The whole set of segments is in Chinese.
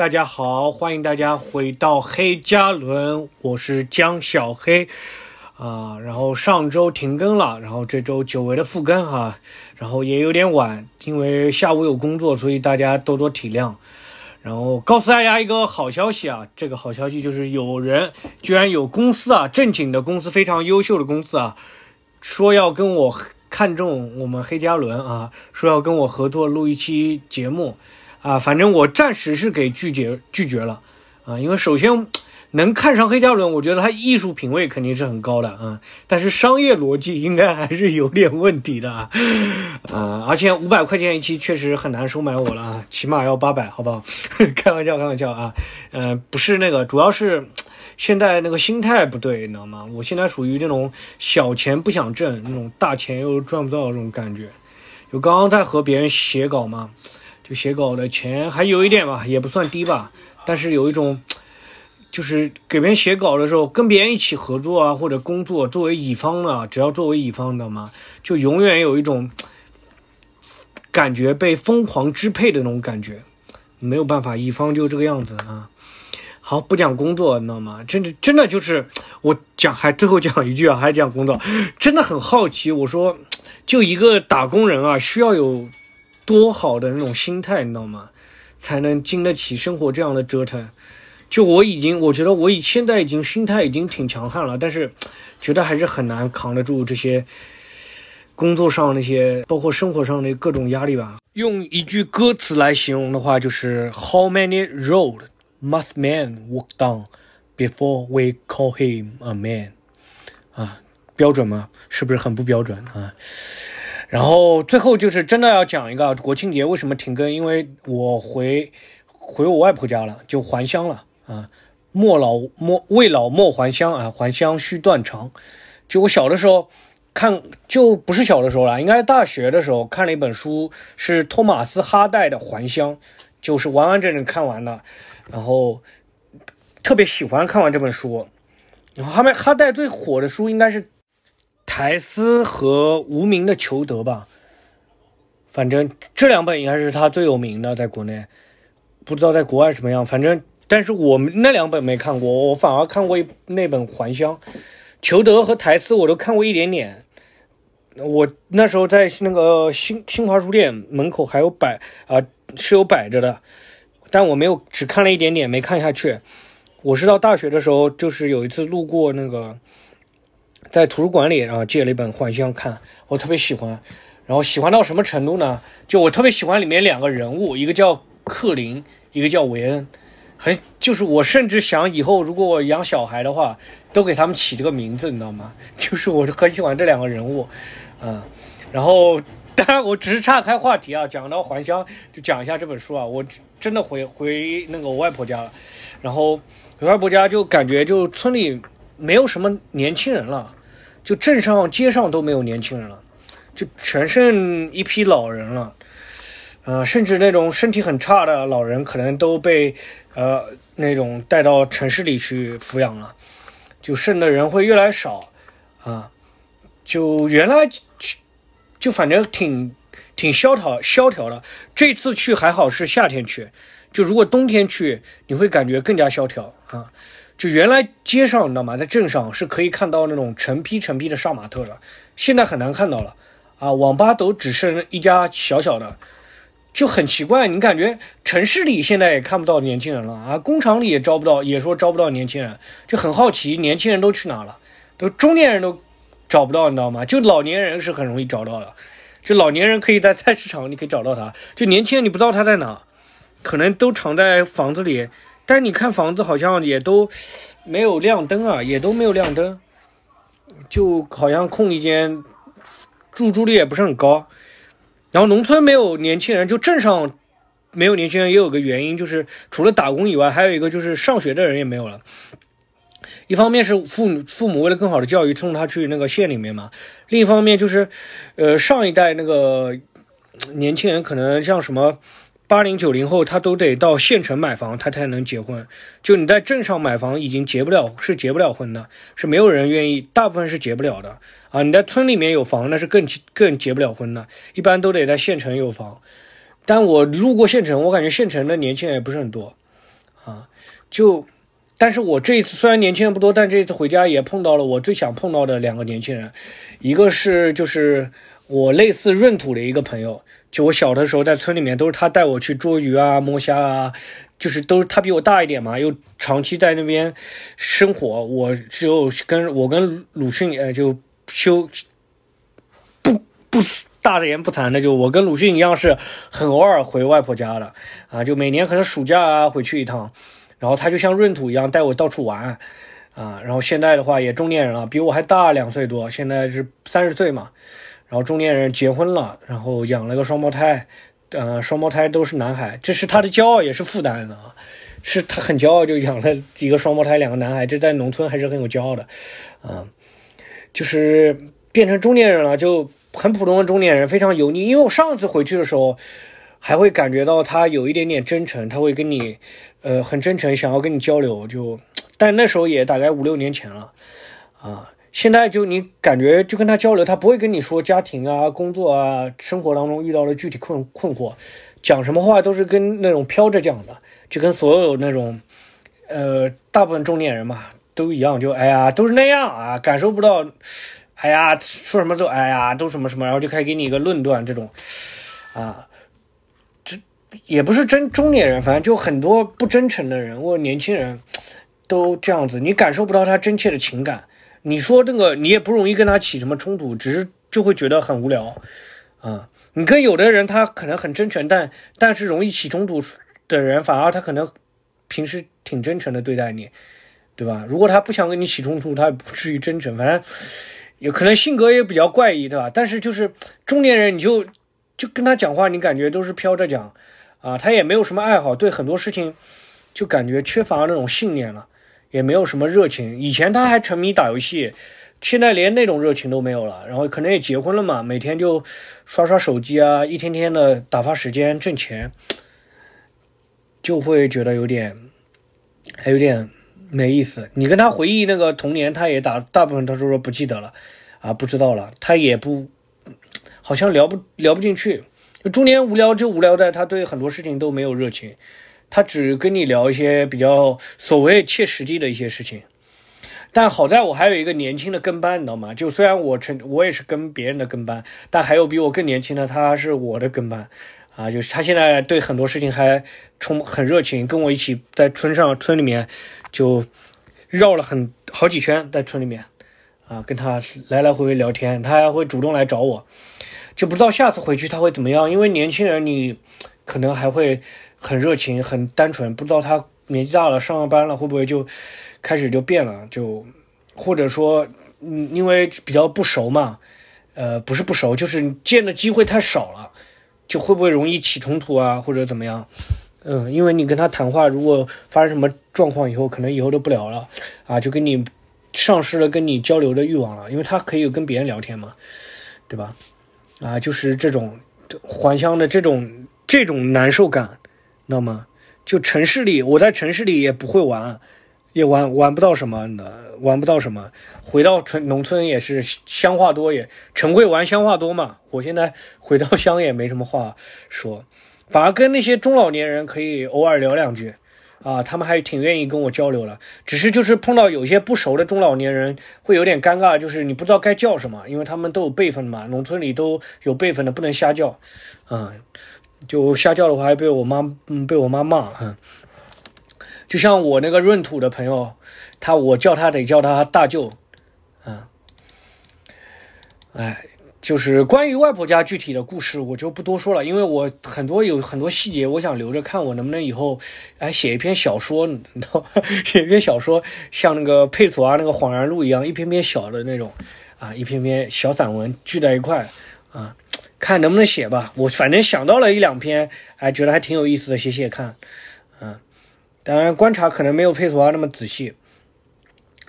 大家好，欢迎大家回到黑加仑，我是江小黑啊。然后上周停更了，然后这周久违的复更哈，然后也有点晚，因为下午有工作，所以大家多多体谅。然后告诉大家一个好消息啊，这个好消息就是有人居然有公司啊，正经的公司，非常优秀的公司啊，说要跟我看中我们黑加仑啊，说要跟我合作录一期节目啊，反正我暂时是给拒绝拒绝了啊，因为首先。能看上黑加仑，我觉得他艺术品味肯定是很高的啊，但是商业逻辑应该还是有点问题的啊，啊，而且五百块钱一期确实很难收买我了啊，起码要八百，好不好？开玩笑，开玩笑啊，嗯，不是那个，主要是现在那个心态不对，你知道吗？我现在属于这种小钱不想挣，那种大钱又赚不到这种感觉。就刚刚在和别人写稿嘛，就写稿的钱还有一点吧，也不算低吧，但是有一种。就是给别人写稿的时候，跟别人一起合作啊，或者工作，作为乙方的，只要作为乙方的嘛，就永远有一种感觉被疯狂支配的那种感觉，没有办法，乙方就这个样子啊。好，不讲工作，你知道吗？真的，真的就是我讲，还最后讲一句啊，还讲工作，真的很好奇。我说，就一个打工人啊，需要有多好的那种心态，你知道吗？才能经得起生活这样的折腾。就我已经，我觉得我已现在已经心态已经挺强悍了，但是觉得还是很难扛得住这些工作上那些，包括生活上的各种压力吧。用一句歌词来形容的话，就是 How many road must man walk down before we call him a man？啊，标准吗？是不是很不标准啊？然后最后就是真的要讲一个国庆节为什么停更，因为我回回我外婆家了，就还乡了。啊，莫老莫未老莫还乡啊，还乡须断肠。就我小的时候看，就不是小的时候了，应该大学的时候看了一本书，是托马斯哈代的《还乡》，就是完完整整看完了，然后特别喜欢看完这本书。然后后面哈代最火的书应该是《苔丝》和《无名的裘德》吧，反正这两本应该是他最有名的，在国内，不知道在国外什么样，反正。但是我们那两本没看过，我反而看过那本《还乡》，裘德和台斯我都看过一点点。我那时候在那个新新华书店门口还有摆啊，是有摆着的，但我没有只看了一点点，没看下去。我是到大学的时候，就是有一次路过那个，在图书馆里，然后借了一本《还乡》看，我特别喜欢。然后喜欢到什么程度呢？就我特别喜欢里面两个人物，一个叫克林，一个叫韦恩。很就是我甚至想以后如果我养小孩的话，都给他们起这个名字，你知道吗？就是我很喜欢这两个人物，嗯，然后当然我只是岔开话题啊，讲到还乡就讲一下这本书啊，我真的回回那个我外婆家了，然后我外婆家就感觉就村里没有什么年轻人了，就镇上街上都没有年轻人了，就全剩一批老人了。呃，甚至那种身体很差的老人，可能都被呃那种带到城市里去抚养了，就剩的人会越来越少啊。就原来就，就反正挺挺萧条萧条的。这次去还好是夏天去，就如果冬天去，你会感觉更加萧条啊。就原来街上你知道吗，在镇上是可以看到那种成批成批的杀马特的，现在很难看到了啊。网吧都只剩一家小小的。就很奇怪，你感觉城市里现在也看不到年轻人了啊，工厂里也招不到，也说招不到年轻人，就很好奇年轻人都去哪了，都中年人都找不到，你知道吗？就老年人是很容易找到的，就老年人可以在菜市场你可以找到他，就年轻人你不知道他在哪，可能都藏在房子里，但是你看房子好像也都没有亮灯啊，也都没有亮灯，就好像空一间，入住率也不是很高。然后农村没有年轻人，就镇上没有年轻人，也有个原因，就是除了打工以外，还有一个就是上学的人也没有了。一方面是父母父母为了更好的教育送他去那个县里面嘛，另一方面就是，呃，上一代那个年轻人可能像什么。八零九零后，他都得到县城买房，他才能结婚。就你在镇上买房，已经结不了，是结不了婚的，是没有人愿意，大部分是结不了的啊。你在村里面有房，那是更更结不了婚的，一般都得在县城有房。但我路过县城，我感觉县城的年轻人也不是很多啊。就，但是我这一次虽然年轻人不多，但这一次回家也碰到了我最想碰到的两个年轻人，一个是就是我类似闰土的一个朋友，就我小的时候在村里面都是他带我去捉鱼啊、摸虾啊，就是都是他比我大一点嘛，又长期在那边生活，我只有跟我跟鲁迅呃就修不不大的言不惭的，就我跟鲁迅一样是很偶尔回外婆家的啊，就每年可能暑假啊回去一趟，然后他就像闰土一样带我到处玩啊，然后现在的话也中年人了，比我还大两岁多，现在是三十岁嘛，然后中年人结婚了，然后养了个双胞胎，呃，双胞胎都是男孩，这是他的骄傲也是负担的啊，是他很骄傲就养了几个双胞胎两个男孩，这在农村还是很有骄傲的，啊，就是变成中年人了就。很普通的中年人，非常油腻。因为我上次回去的时候，还会感觉到他有一点点真诚，他会跟你，呃，很真诚，想要跟你交流。就，但那时候也大概五六年前了，啊，现在就你感觉就跟他交流，他不会跟你说家庭啊、工作啊、生活当中遇到的具体困困惑，讲什么话都是跟那种飘着讲的，就跟所有那种，呃，大部分中年人嘛都一样，就哎呀，都是那样啊，感受不到。哎呀，说什么都哎呀，都什么什么，然后就开始给你一个论断，这种，啊，也不是真中年人，反正就很多不真诚的人或者年轻人，都这样子，你感受不到他真切的情感。你说这个，你也不容易跟他起什么冲突，只是就会觉得很无聊，啊，你跟有的人他可能很真诚，但但是容易起冲突的人，反而他可能平时挺真诚的对待你，对吧？如果他不想跟你起冲突，他也不至于真诚，反正。有可能性格也比较怪异，对吧？但是就是中年人，你就就跟他讲话，你感觉都是飘着讲，啊，他也没有什么爱好，对很多事情就感觉缺乏那种信念了，也没有什么热情。以前他还沉迷打游戏，现在连那种热情都没有了。然后可能也结婚了嘛，每天就刷刷手机啊，一天天的打发时间挣钱，就会觉得有点还有点。没意思，你跟他回忆那个童年，他也大大部分他说说不记得了，啊，不知道了，他也不，好像聊不聊不进去。中年无聊就无聊在他对很多事情都没有热情，他只跟你聊一些比较所谓切实际的一些事情。但好在我还有一个年轻的跟班，你知道吗？就虽然我成我也是跟别人的跟班，但还有比我更年轻的，他是我的跟班。啊，就是他现在对很多事情还充很热情，跟我一起在村上村里面就绕了很好几圈，在村里面啊，跟他来来回回聊天，他还会主动来找我，就不知道下次回去他会怎么样。因为年轻人你可能还会很热情、很单纯，不知道他年纪大了上了班了会不会就开始就变了，就或者说嗯，因为比较不熟嘛，呃，不是不熟，就是见的机会太少了。就会不会容易起冲突啊，或者怎么样？嗯，因为你跟他谈话，如果发生什么状况以后，可能以后都不聊了啊，就跟你丧失了跟你交流的欲望了，因为他可以跟别人聊天嘛，对吧？啊，就是这种还乡的这种这种难受感，知道吗？就城市里，我在城市里也不会玩。也玩玩不到什么的，玩不到什么。回到村农村也是乡话多，也城会玩乡话多嘛。我现在 回到乡也没什么话说，反而跟那些中老年人可以偶尔聊两句，啊，他们还挺愿意跟我交流了。只是就是碰到有些不熟的中老年人会有点尴尬，就是你不知道该叫什么，因为他们都有辈分嘛，农村里都有辈分的，不能瞎叫，啊，就瞎叫的话还被我妈嗯被我妈骂，嗯。就像我那个闰土的朋友，他我叫他得叫他大舅，啊，哎，就是关于外婆家具体的故事，我就不多说了，因为我很多有很多细节，我想留着看，我能不能以后哎写一篇小说，你知道，写一篇小说，像那个佩索阿那个《恍然录》一样，一篇篇小的那种，啊，一篇篇小散文聚在一块，啊，看能不能写吧。我反正想到了一两篇，哎，觉得还挺有意思的，写写看，嗯。当然，观察可能没有佩索阿那么仔细。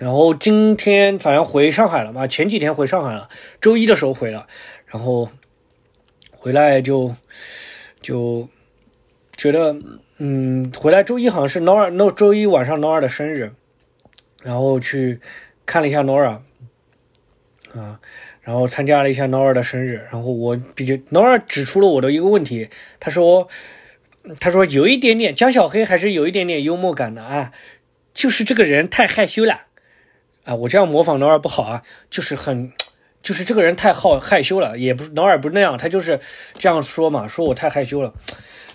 然后今天反正回上海了嘛，前几天回上海了，周一的时候回了，然后回来就就觉得，嗯，回来周一好像是 Nora，No 周一晚上 Nora 的生日，然后去看了一下 Nora，啊，然后参加了一下 Nora 的生日，然后我比较 Nora 指出了我的一个问题，他说他说有一点点江小黑还是有一点点幽默感的啊，就是这个人太害羞了。啊，我这样模仿 Nora 不好啊，就是很就是这个人太好害羞了，也不 Nora 不是那样，他就是这样说嘛，说我太害羞了，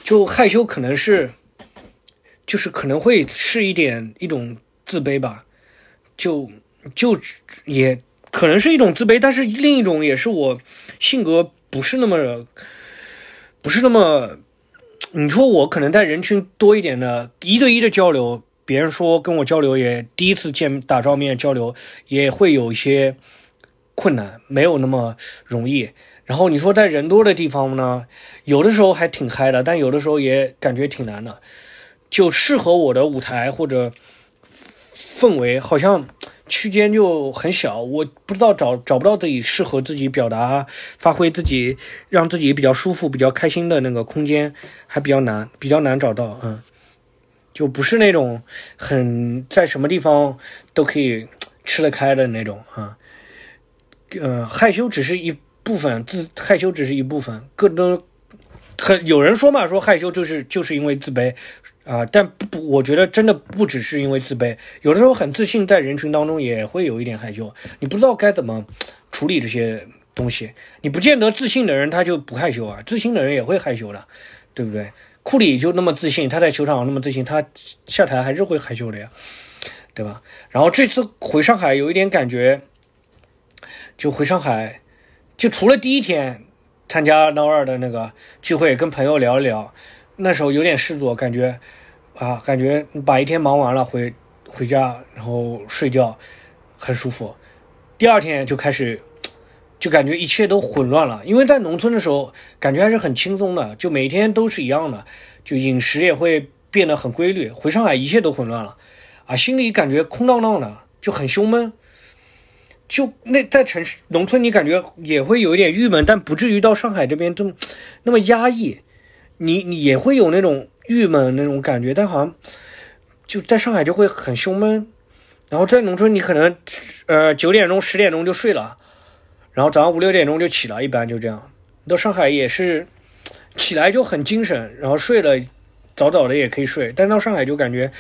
就害羞可能是就是可能会是一点一种自卑吧，就就也。可能是一种自卑，但是另一种也是我性格不是那么，不是那么。你说我可能在人群多一点的一对一的交流，别人说跟我交流也第一次见打照面交流也会有一些困难，没有那么容易。然后你说在人多的地方呢，有的时候还挺嗨的，但有的时候也感觉挺难的。就适合我的舞台或者氛围，好像。区间就很小，我不知道找找不到自己适合自己表达、发挥自己、让自己比较舒服、比较开心的那个空间，还比较难，比较难找到。嗯，就不是那种很在什么地方都可以吃得开的那种啊。呃，害羞只是一部分，自害羞只是一部分，更多很有人说嘛，说害羞就是就是因为自卑。啊，但不不，我觉得真的不只是因为自卑，有的时候很自信，在人群当中也会有一点害羞，你不知道该怎么处理这些东西。你不见得自信的人他就不害羞啊，自信的人也会害羞的，对不对？库里就那么自信，他在球场上那么自信，他下台还是会害羞的呀，对吧？然后这次回上海有一点感觉，就回上海，就除了第一天参加闹二的那个聚会，跟朋友聊一聊。那时候有点事做，感觉，啊，感觉把一天忙完了，回回家，然后睡觉，很舒服。第二天就开始，就感觉一切都混乱了。因为在农村的时候，感觉还是很轻松的，就每天都是一样的，就饮食也会变得很规律。回上海一切都混乱了，啊，心里感觉空荡荡的，就很胸闷。就那在城市农村，你感觉也会有一点郁闷，但不至于到上海这边这么那么压抑。你你也会有那种郁闷那种感觉，但好像就在上海就会很胸闷，然后在农村你可能呃九点钟十点钟就睡了，然后早上五六点钟就起了，一般就这样。到上海也是起来就很精神，然后睡了早早的也可以睡，但到上海就感觉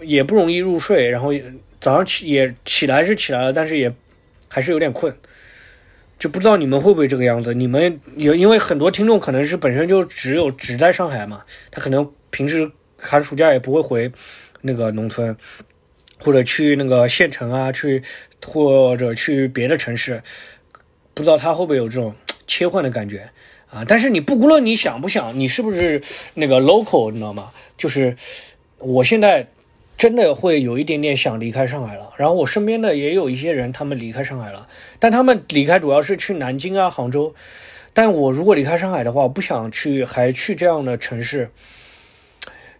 也不容易入睡，然后早上起也起来是起来了，但是也还是有点困。就不知道你们会不会这个样子？你们有因为很多听众可能是本身就只有只在上海嘛，他可能平时寒暑假也不会回那个农村，或者去那个县城啊，去或者去别的城市，不知道他会不会有这种 切换的感觉啊？但是你不无论你想不想，你是不是那个 local，你知道吗？就是我现在。真的会有一点点想离开上海了，然后我身边的也有一些人，他们离开上海了，但他们离开主要是去南京啊、杭州。但我如果离开上海的话，我不想去还去这样的城市，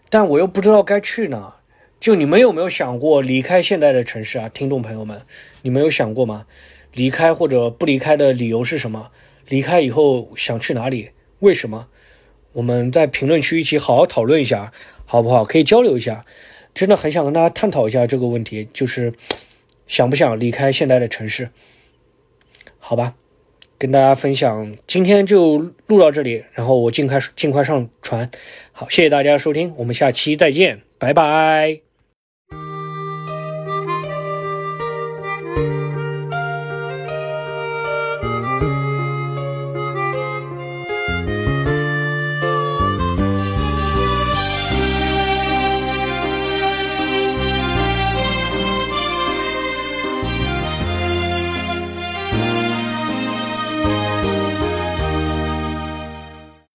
但我又不知道该去哪。就你们有没有想过离开现在的城市啊，听众朋友们，你们有想过吗？离开或者不离开的理由是什么？离开以后想去哪里？为什么？我们在评论区一起好好讨论一下，好不好？可以交流一下。真的很想跟大家探讨一下这个问题，就是想不想离开现在的城市？好吧，跟大家分享，今天就录到这里，然后我尽快尽快上传。好，谢谢大家收听，我们下期再见，拜拜。